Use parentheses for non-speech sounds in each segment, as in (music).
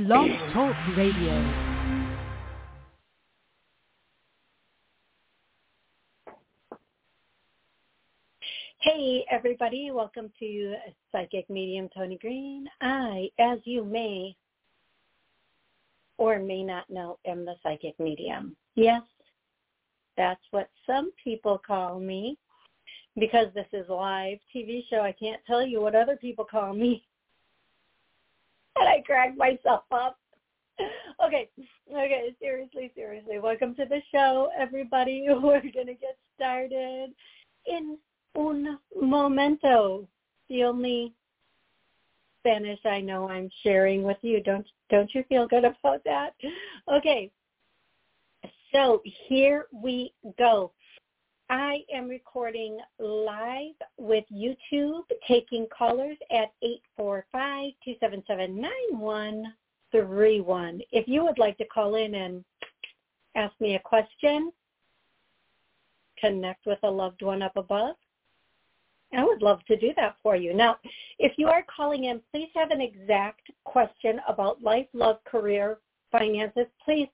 Blog Talk Radio. Hey, everybody. Welcome to Psychic Medium Toni Greene. I, as you may or may not know, am the psychic medium. Yes, that's what some people call me. Because this is live TV show, I can't tell you what other people call me. And I crack myself up. Okay, okay, seriously, seriously. Welcome to the show, everybody. (laughs) We're going to get started in un momento. The only Spanish I know I'm sharing with you. Don't don't you feel good about that? Okay. So here we go. I am recording live with YouTube, taking callers at 845-277-9131. If you would like to call in and ask me a question, connect with a loved one up above, I would love to do that for you. Now, if you are calling in, please have an exact question about life, love, career, finances. Please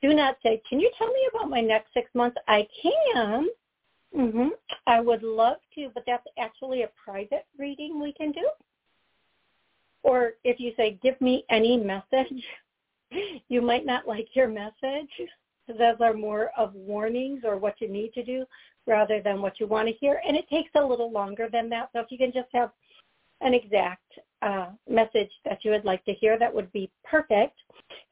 do not say, can you tell me about my next six months? I can. Mm-hmm. I would love to, but that's actually a private reading we can do. Or if you say, give me any message, (laughs) you might not like your message. Those are more of warnings or what you need to do rather than what you want to hear. And it takes a little longer than that. So if you can just have an exact uh, message that you would like to hear, that would be perfect.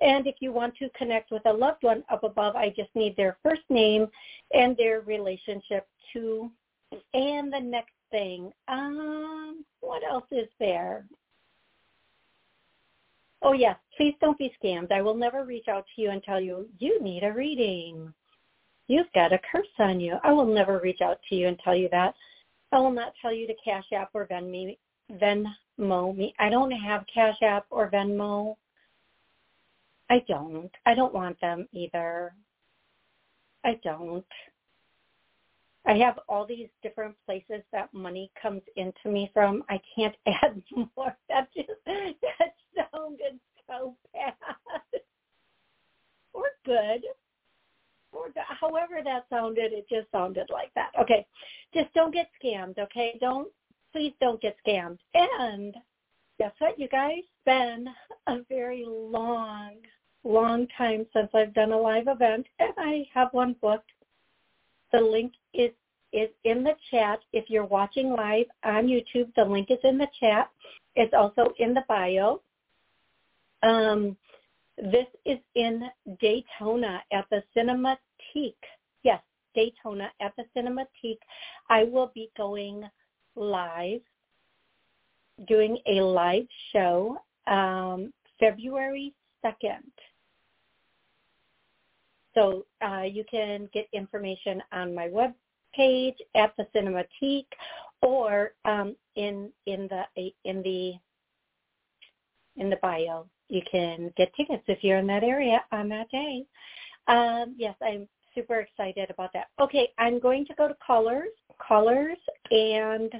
And if you want to connect with a loved one up above, I just need their first name and their relationship to. And the next thing, um, what else is there? Oh yes, please don't be scammed. I will never reach out to you and tell you you need a reading. You've got a curse on you. I will never reach out to you and tell you that. I will not tell you to Cash App or Venmo, Venmo me. I don't have Cash App or Venmo. I don't. I don't want them either. I don't. I have all these different places that money comes into me from. I can't (laughs) add more. That just that sounded so bad. or good or however that sounded, it just sounded like that. Okay, just don't get scammed. Okay, don't please don't get scammed. And guess what, you guys? Been a very long, long time since I've done a live event, and I have one booked. The link is is in the chat. If you're watching live on YouTube, the link is in the chat. It's also in the bio. Um, this is in Daytona at the Cinematheque. Yes, Daytona at the Cinematheque. I will be going live, doing a live show um, February 2nd. So uh, you can get information on my web page at the Cinematheque or um, in in the in the in the bio you can get tickets if you're in that area on that day. Um, yes, I'm super excited about that. Okay, I'm going to go to callers, callers, and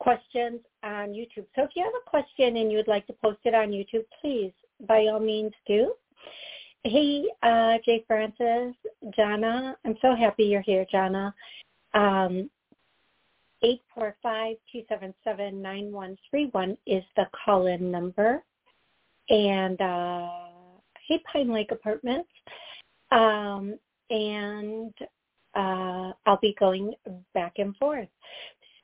questions on YouTube. So if you have a question and you'd like to post it on YouTube, please, by all means, do. Hey, uh, Jay Francis, Jana, I'm so happy you're here, Jana. Um, 845-277-9131 is the call-in number and uh, hey Pine Lake Apartments, um, and uh, I'll be going back and forth.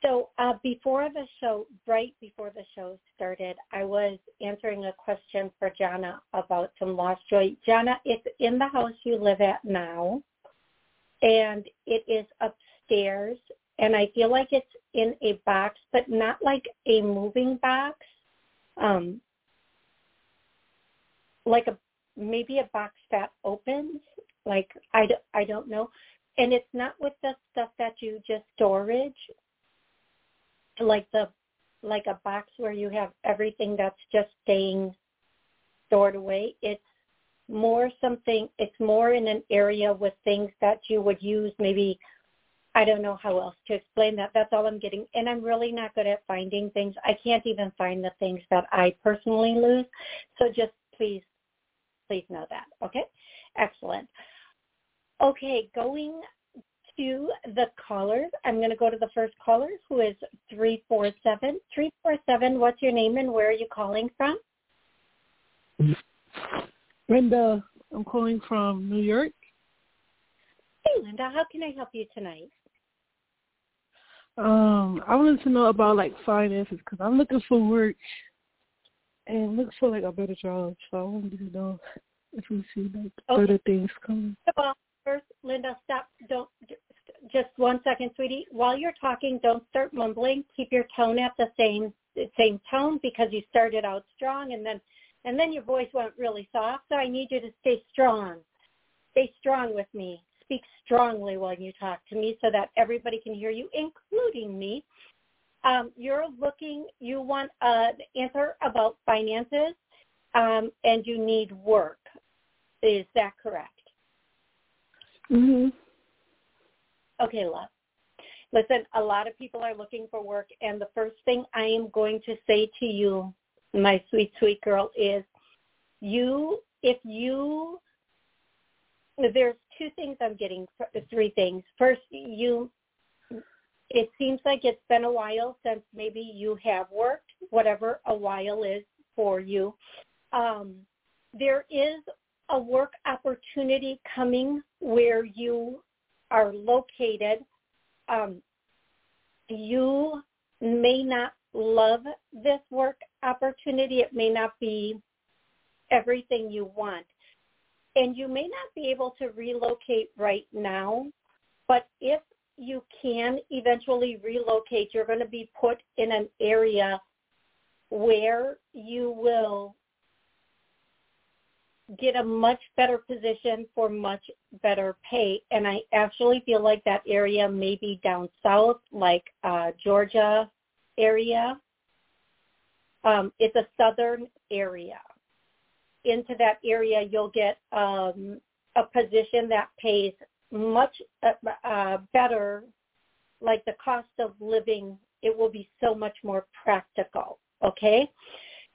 So uh, before the show, right before the show started, I was answering a question for Jana about some lost joy. Jana, it's in the house you live at now, and it is upstairs, and I feel like it's in a box, but not like a moving box. Um, like a maybe a box that opens like I, I don't know and it's not with the stuff that you just storage like the like a box where you have everything that's just staying stored away it's more something it's more in an area with things that you would use maybe I don't know how else to explain that. That's all I'm getting. And I'm really not good at finding things. I can't even find the things that I personally lose. So just please, please know that. Okay? Excellent. Okay, going to the callers. I'm going to go to the first caller who is 347. 347, what's your name and where are you calling from? Linda, I'm calling from New York. Hey, Linda, how can I help you tonight? Um, I wanted to know about like finances because I'm looking for work and look for like a better job. So I wanted to know if we see like okay. better things coming. Well, Linda, stop. Don't just one second, sweetie. While you're talking, don't start mumbling. Keep your tone at the same same tone because you started out strong and then and then your voice went really soft. So I need you to stay strong. Stay strong with me. Speak strongly when you talk to me so that everybody can hear you, including me. Um, you're looking, you want an answer about finances, um, and you need work. Is that correct? Mhm. Okay, love. Listen, a lot of people are looking for work, and the first thing I am going to say to you my sweet, sweet girl, is you, if you, there's two things I'm getting, three things. First, you, it seems like it's been a while since maybe you have worked, whatever a while is for you. Um, there is a work opportunity coming where you are located. Um, you may not love this work opportunity. It may not be everything you want. And you may not be able to relocate right now, but if you can eventually relocate, you're going to be put in an area where you will get a much better position for much better pay. And I actually feel like that area may be down south, like uh, Georgia, area. Um, it's a southern area. Into that area, you'll get um, a position that pays much uh, uh, better, like the cost of living. It will be so much more practical. Okay.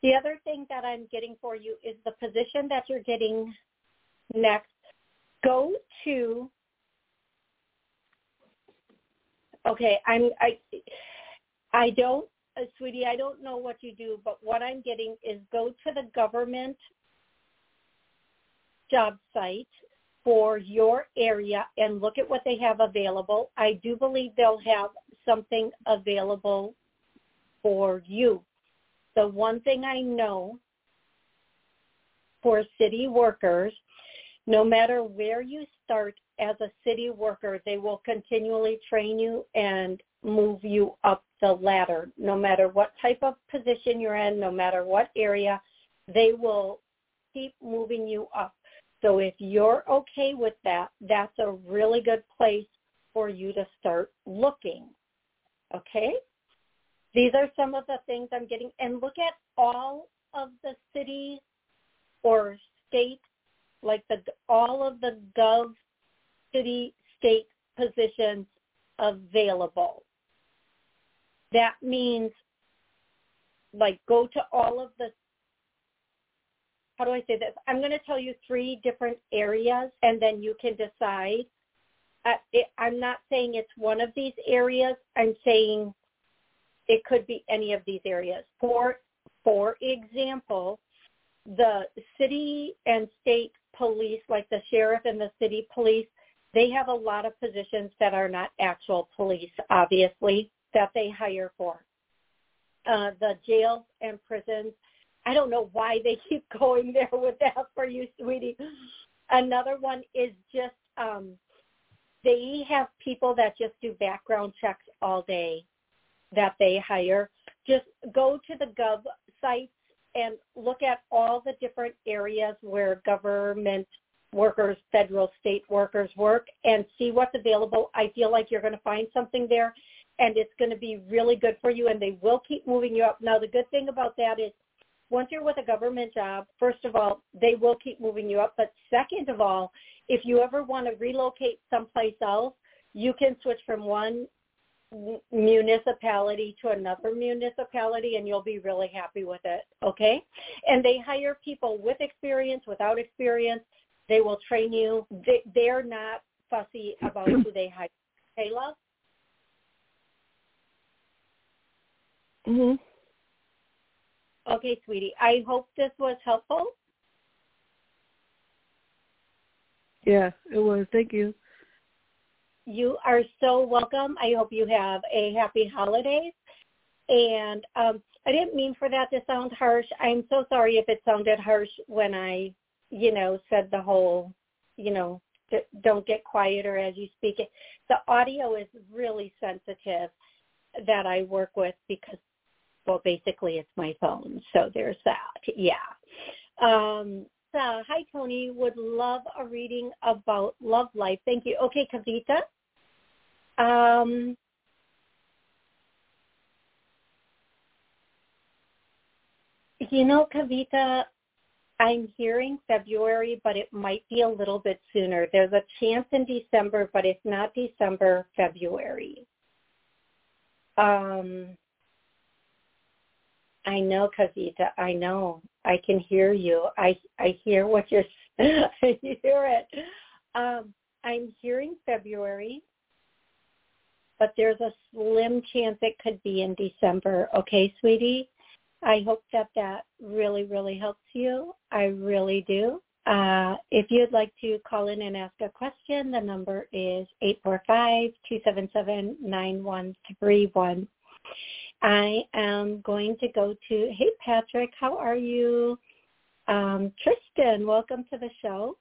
The other thing that I'm getting for you is the position that you're getting next. Go to okay i'm i I don't, uh, sweetie, I don't know what you do, but what I'm getting is go to the government job site for your area and look at what they have available. I do believe they'll have something available for you. The one thing I know for city workers, no matter where you start as a city worker, they will continually train you and move you up the ladder. No matter what type of position you're in, no matter what area, they will keep moving you up. So if you're okay with that, that's a really good place for you to start looking. Okay? These are some of the things I'm getting. And look at all of the cities or state, like the all of the gov city state positions available that means like go to all of the how do I say this? I'm going to tell you three different areas and then you can decide. It, I'm not saying it's one of these areas. I'm saying it could be any of these areas. For, for example, the city and state police, like the sheriff and the city police, they have a lot of positions that are not actual police, obviously that they hire for. Uh, the jails and prisons, I don't know why they (laughs) keep going there with that for you, sweetie. Another one is just um, they have people that just do background checks all day that they hire. Just go to the gov sites and look at all the different areas where government workers, federal, state workers work and see what's available. I feel like you're going to find something there and it's going to be really good for you and they will keep moving you up. Now the good thing about that is once you're with a government job, first of all, they will keep moving you up. But second of all, if you ever want to relocate someplace else, you can switch from one municipality to another municipality and you'll be really happy with it okay? And they hire people with experience without experience. They will train you. They, they're not fussy about who they hire. Hey love mhm okay sweetie. I hope this was helpful. Yeah it was. Thank you you are so welcome. I hope you have a happy holidays. And um, I didn't mean for that to sound harsh. I'm so sorry if it sounded harsh when I, you know, said the whole, you know, don't get quieter as you speak. The audio is really sensitive that I work with because, well, basically it's my phone. So there's that. Yeah. Um, so, hi, Toni. Would love a reading about love life. Thank you. Okay, Kavita. Um, you know, Kavita, I'm hearing February, but it might be a little bit sooner. There's a chance in December, but if not December, February. Um, I know, Kavita. I know. I can hear you. I I hear what you're. (laughs) I hear it. Um, I'm hearing February but there's a slim chance it could be in December. Okay, sweetie? I hope that that really, really helps you. I really do. Uh, if you'd like to call in and ask a question, the number is 845-277-9131. I am going to go to, hey Patrick, how are you? Um, Tristan, welcome to the show.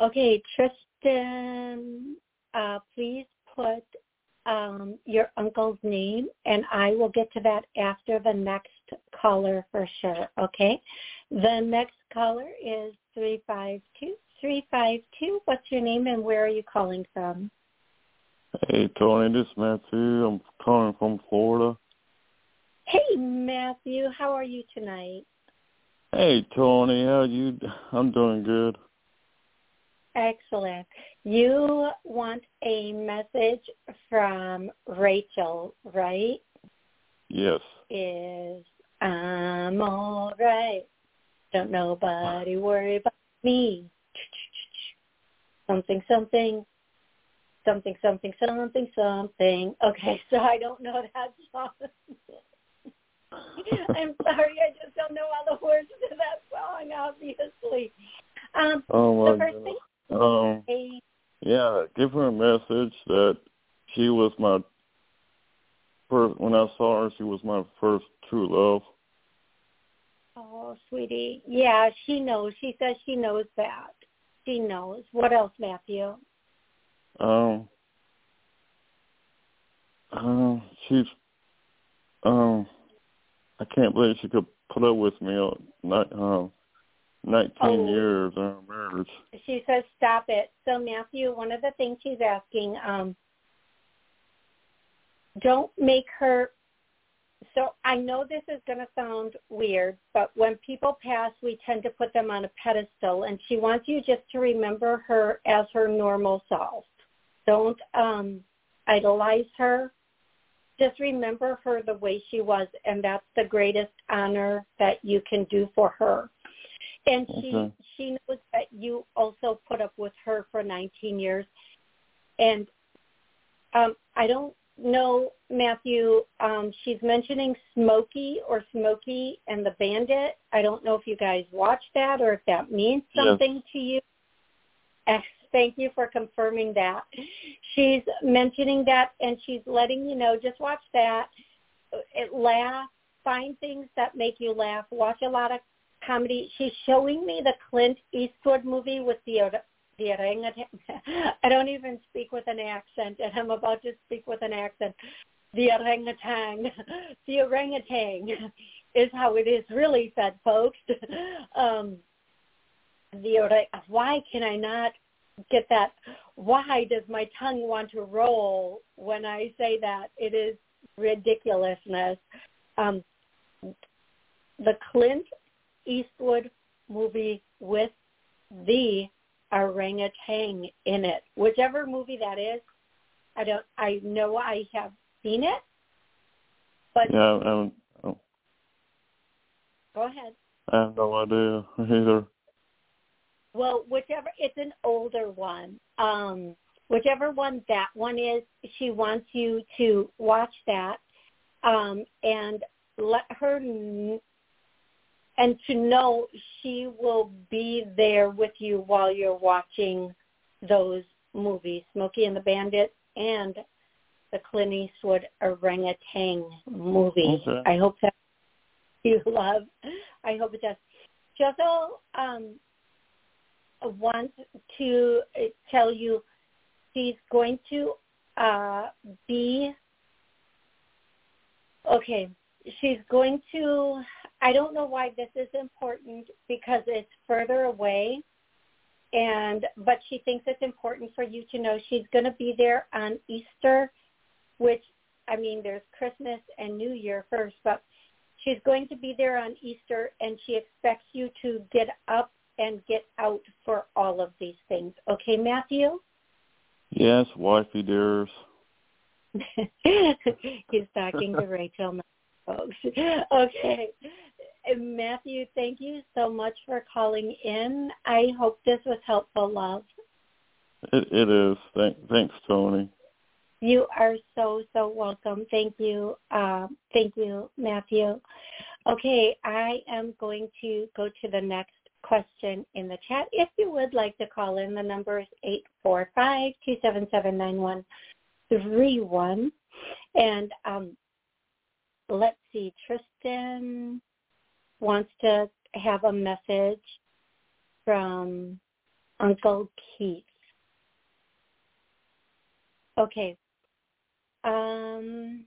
Okay, Tristan, uh, please put um, your uncle's name, and I will get to that after the next caller for sure. Okay. The next caller is three five two three five two. What's your name and where are you calling from? Hey Toni, this is Matthew. I'm calling from Florida. Hey Matthew, how are you tonight? Hey Toni, how you? I'm doing good. Excellent. You want a message from Rachel, right? Yes. Is I'm all right. Don't nobody worry about me. Something, something, something, something, something, something. Okay, so I don't know that song. (laughs) I'm sorry, I just don't know all the words to that song, obviously. Um, oh the first God. thing um, yeah, give her a message that she was my first. When I saw her, she was my first true love. Oh, sweetie. Yeah, she knows. She says she knows that. She knows. What else, Matthew? Um. Um. She's. Um. I can't believe she could put up with me. Not. Um. 19 oh, years of marriage. She says, stop it. So, Matthew, one of the things she's asking, um, don't make her. So I know this is going to sound weird, but when people pass, we tend to put them on a pedestal, and she wants you just to remember her as her normal self. Don't um, idolize her. Just remember her the way she was, and that's the greatest honor that you can do for her. And she okay. she knows that you also put up with her for 19 years. And um, I don't know, Matthew. Um, she's mentioning Smokey or Smokey and the Bandit. I don't know if you guys watched that or if that means something yes. to you. Thank you for confirming that. She's mentioning that and she's letting you know, just watch that. It laugh, find things that make you laugh. Watch a lot of comedy. She's showing me the Clint Eastwood movie with the the orangutan. (laughs) I don't even speak with an accent, and I'm about to speak with an accent. The orangutan, (laughs) the orangutan (laughs) is how it is really said, folks. um, the orang. Why can I not get that? Why does my tongue want to roll when I say that? It is ridiculousness. Um, the Clint Eastwood movie with the orangutan in it. Whichever movie that is, I don't. I know I have seen it, but yeah, I don't, I don't, go ahead. I have no idea either. Well, whichever it's an older one. Um, whichever one that one is, she wants you to watch that um, and let her and to know she will be there with you while you're watching those movies, Smokey and the Bandit and the Clint Eastwood orangutan movie. Okay. I hope that (laughs) you love. I hope it does. She also um, wants to tell you she's going to uh, be okay. She's going to. I don't know why this is important because it's further away, and but she thinks it's important for you to know she's going to be there on Easter, which I mean, there's Christmas and New Year first, but she's going to be there on Easter, and she expects you to get up and get out for all of these things. Okay, Matthew? Yes, wifey dears. (laughs) He's talking to Rachel, folks. (laughs) Okay. Matthew, thank you so much for calling in. I hope this was helpful, love. It, it is. Thank, thanks, Toni. You are so, so welcome. Thank you. Uh, thank you, Matthew. Okay, I am going to go to the next question in the chat. If you would like to call in, the number is 845-277-9131. And um, let's see, Tristan wants to have a message from Uncle Keith. Okay. Um,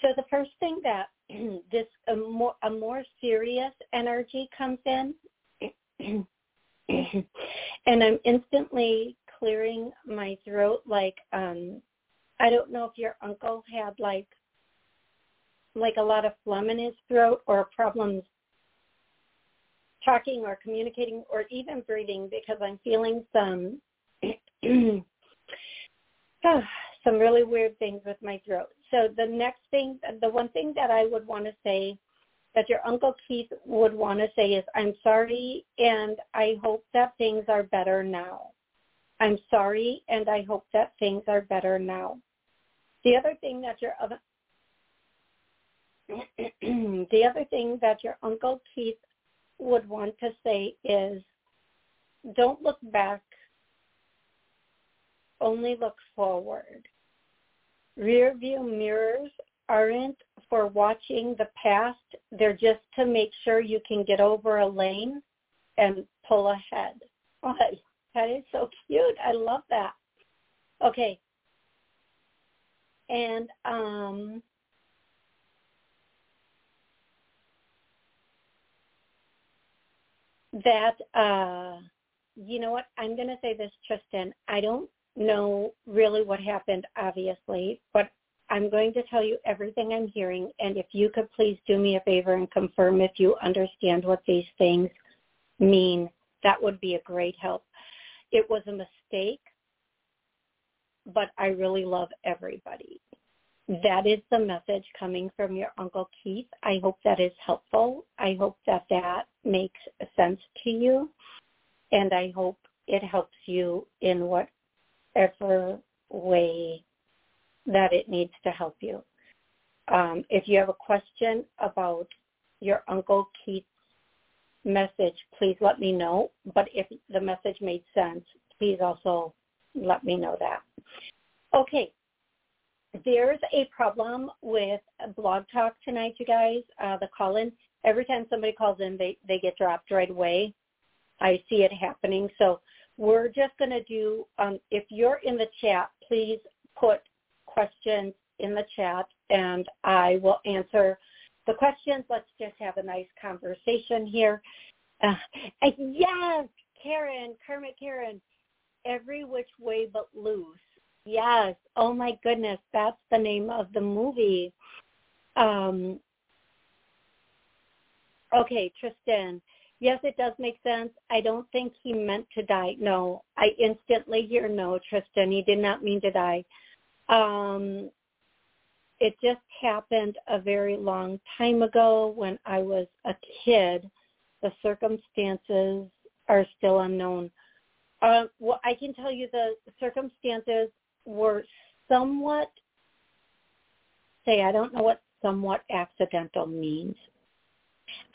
so the first thing that (clears throat) this a more a more serious energy comes in (clears throat) and I'm instantly clearing my throat like um I don't know if your uncle had like like a lot of phlegm in his throat or problems talking or communicating or even breathing because I'm feeling some (clears throat) ah, some really weird things with my throat. So the next thing, the one thing that I would want to say that your Uncle Keith would want to say is, I'm sorry and I hope that things are better now. I'm sorry and I hope that things are better now. The other thing that your the other thing that your Uncle Keith would want to say is don't look back, only look forward. Rear view mirrors aren't for watching the past. They're just to make sure you can get over a lane and pull ahead. Oh, that is so cute. I love that. Okay. And um that uh you know what? I'm going to say this tristan. I don't know really what happened obviously but i'm going to tell you everything i'm hearing and if you could please do me a favor and confirm if you understand what these things mean that would be a great help. It was a mistake but i really love everybody that is the message coming from your Uncle Keith. I hope that is helpful. I hope that that makes sense to you. And I hope it helps you in whatever way that it needs to help you. Um, if you have a question about your Uncle Keith's message, please let me know. But if the message made sense, please also let me know that. Okay, there's a problem with Blog Talk tonight, you guys. Uh, the call-in. Every time somebody calls in, they they get dropped right away. I see it happening. So we're just going to do. Um, if you're in the chat, please put questions in the chat, and I will answer the questions. Let's just have a nice conversation here. Uh, (laughs) yes, Karen, Kermit, Karen. Every which way but loose Yes. Oh my goodness, that's the name of the movie. Um, Okay, Tristan. Yes, it does make sense. I don't think he meant to die. No, I instantly hear no, Tristan. He did not mean to die. Um, it just happened a very long time ago when I was a kid. The circumstances are still unknown. Uh, well, I can tell you the circumstances were somewhat, say, I don't know what somewhat accidental means.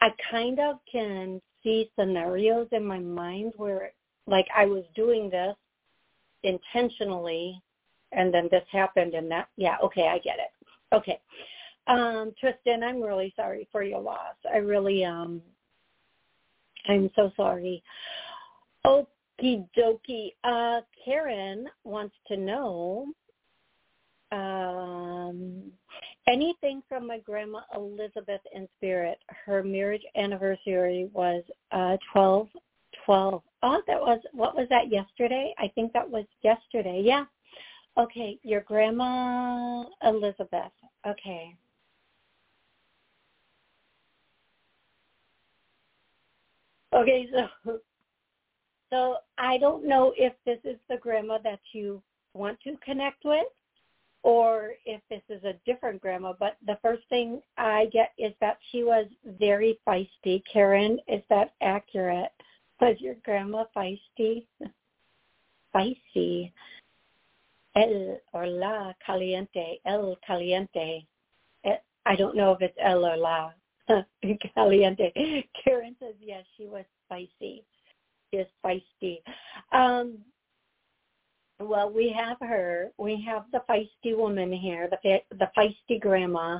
I kind of can see scenarios in my mind where, like, I was doing this intentionally, and then this happened, and that, yeah, okay, I get it. Okay. Um, Tristan, I'm really sorry for your loss. I really um I'm so sorry. Okie dokie. Uh Karen wants to know um anything from my grandma Elizabeth in spirit. Her marriage anniversary was uh twelve twelve. Oh, that was what was that yesterday? I think that was yesterday. Yeah. Okay, your grandma Elizabeth. Okay. Okay, so (laughs) so I don't know if this is the grandma that you want to connect with or if this is a different grandma, but the first thing I get is that she was very feisty. Karen, is that accurate? Was your grandma feisty? feisty. El or la caliente, el caliente. Eh, I don't know if it's el or la. (laughs) caliente. Karen says yes, she was spicy. Is feisty. Um, well, we have her. We have the feisty woman here, the the feisty grandma.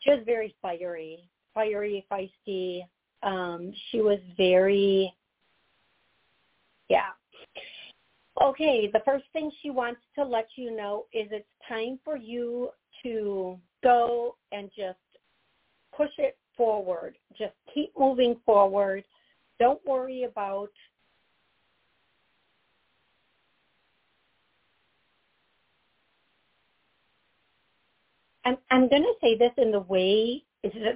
She was very fiery, fiery, feisty. Um, she was very, yeah. Okay, the first thing she wants to let you know is it's time for you to go and just push it forward. Just keep moving forward. Don't worry about I'm, I'm going to say this in the way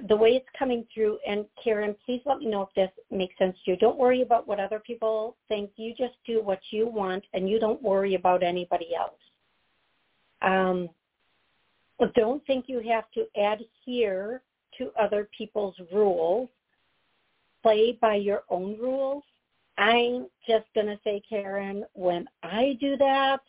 the way it's coming through. And Karen, please let me know if this makes sense to you. Don't worry about what other people think. You just do what you want, and you don't worry about anybody else. Um, don't think you have to adhere to other people's rules. Play by your own rules. I'm just going to say, Karen, when I do that,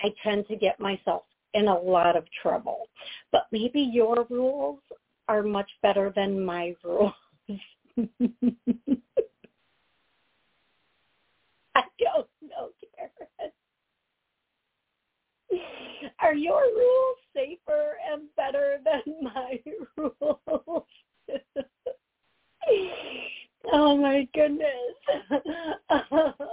I tend to get myself in a lot of trouble. But maybe your rules are much better than my (laughs) rules. I don't know, Karen. Are your rules safer and better than my (laughs) rules? oh my goodness. (laughs)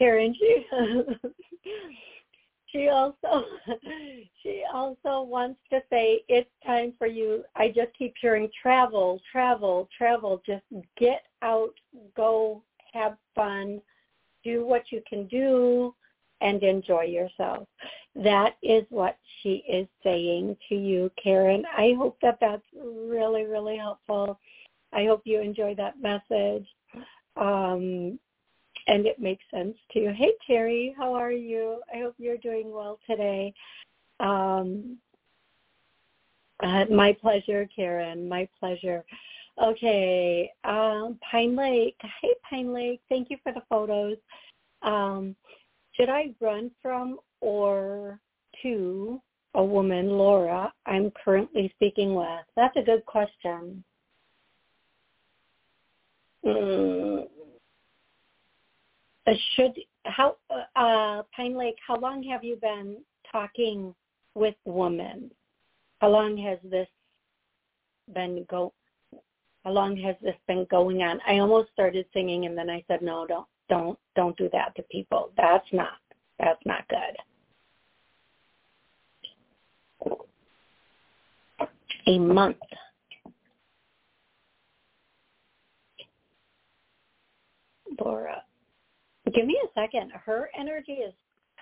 Karen, she (laughs) she also (laughs) she also wants to say it's time for you. I just keep hearing travel, travel, travel. Just get out, go, have fun, do what you can do, and enjoy yourself. That is what she is saying to you, Karen. I hope that that's really, really helpful. I hope you enjoy that message. Um, and it makes sense to you. Hey, Terry, how are you? I hope you're doing well today. Um, uh, my pleasure, Karen. My pleasure. Okay, um, Pine Lake. Hey, Pine Lake. Thank you for the photos. Um, should I run from or to a woman, Laura, I'm currently speaking with? That's a good question. Mm, should how uh, Pine Lake? How long have you been talking with women? How long has this been go? How long has this been going on? I almost started singing, and then I said, no, don't, don't, don't do that to people. That's not, that's not good. A month. Laura. Give me a second. Her energy is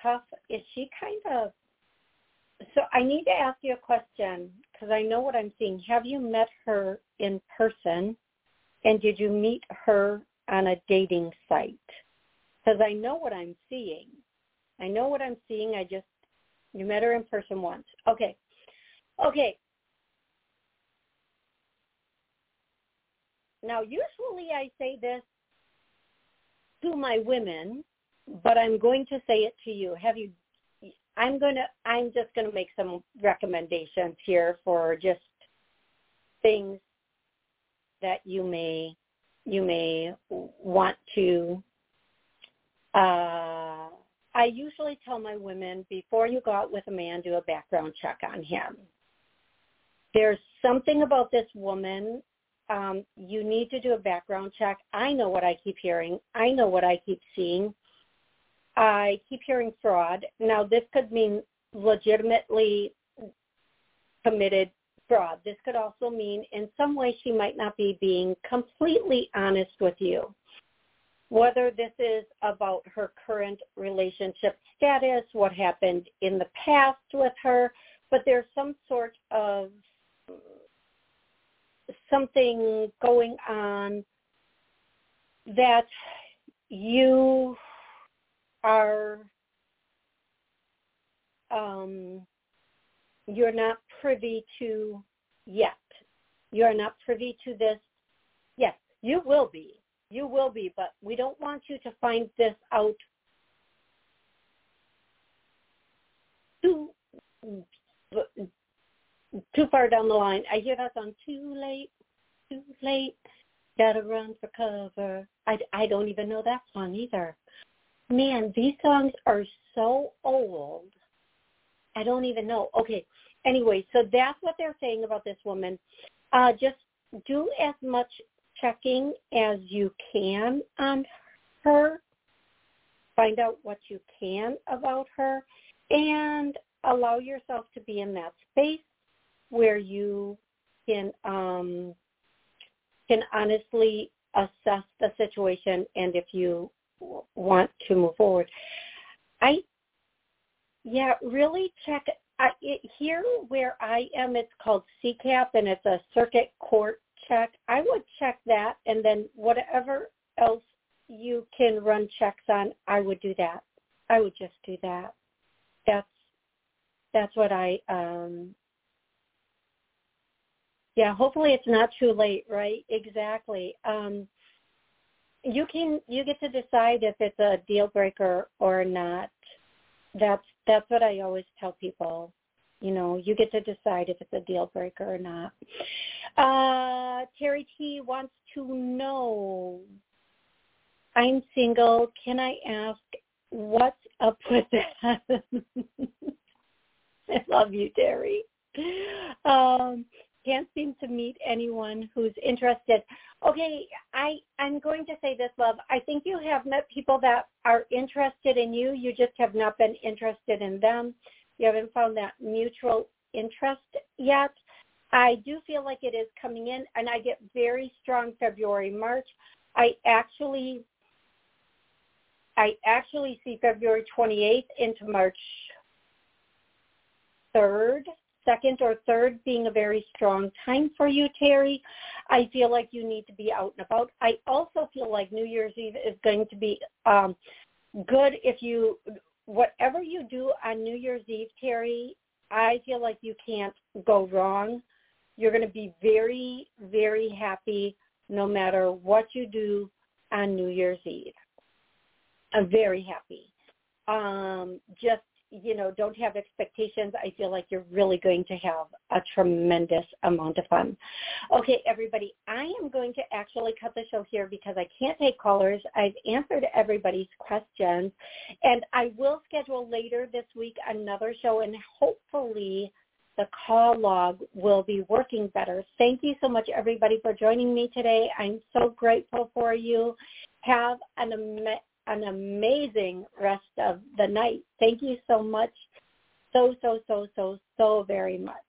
tough. Is she kind of so I need to ask you a question because I know what I'm seeing. Have you met her in person, and did you meet her on a dating site? Because I know what I'm seeing. I know what I'm seeing. I just you met her in person once. Okay. Okay. Now, usually I say this to my women, but I'm going to say it to you. Have you I'm to I'm just to make some recommendations here for just things that you may you may want to uh I usually tell my women before you go out with a man, do a background check on him. There's something about this woman. Um, you need to do a background check. I know what I keep hearing. I know what I keep seeing. I keep hearing fraud. Now, this could mean legitimately committed fraud. This could also mean in some way she might not be being completely honest with you whether this is about her current relationship status, what happened in the past with her, but there's some sort of something going on that you are um, you're not privy to yet. You're not privy to this. Yes, you will be you will be, but we don't want you to find this out too too far down the line. I hear that song too late, too late. Gotta run for cover. I, I don't even know that song either. Man, these songs are so old. I don't even know. Okay. Anyway, so that's what they're saying about this woman. Uh, just do as much checking as you can on her. Find out what you can about her and allow yourself to be in that space where you can um, can honestly assess the situation and if you want to move forward. I yeah, really check I, it, here where I am. It's called CCAP and it's a circuit court check. I would check that, and then whatever else you can run checks on, I would do that. I would just do that. That's that's what I um yeah, hopefully it's not too late, right? Exactly. Um you can you get to decide if it's a deal breaker or not. That's that's what I always tell people. You know, you get to decide if it's a deal breaker or not. Uh, Terry T wants to know, I'm single. Can I ask what's up with that? (laughs) I love you, Terry. Um, can't seem to meet anyone who's interested. Okay, I I'm going to say this, love. I think you have met people that are interested in you. You just have not been interested in them. You haven't found that mutual interest yet. I do feel like it is coming in, and I get very strong February, March. I actually, I actually see February 28th into March 3rd, second or third being a very strong time for you, Terry. I feel like you need to be out and about. I also feel like New Year's Eve is going to be um, good if you whatever you do on New Year's Eve, Terry, I feel like you can't go wrong. You're going to be very, very happy no matter what you do on New Year's Eve. I'm very happy. Um, just you know, don't have expectations. I feel like you're really going to have a tremendous amount of fun. Okay, everybody, I am going to actually cut the show here because I can't take callers. I've answered everybody's questions, and I will schedule later this week another show, and hopefully the call log will be working better. Thank you so much, everybody, for joining me today. I'm so grateful for you. Have an amazing an amazing rest of the night. Thank you so much. So, so, so, so, so very much.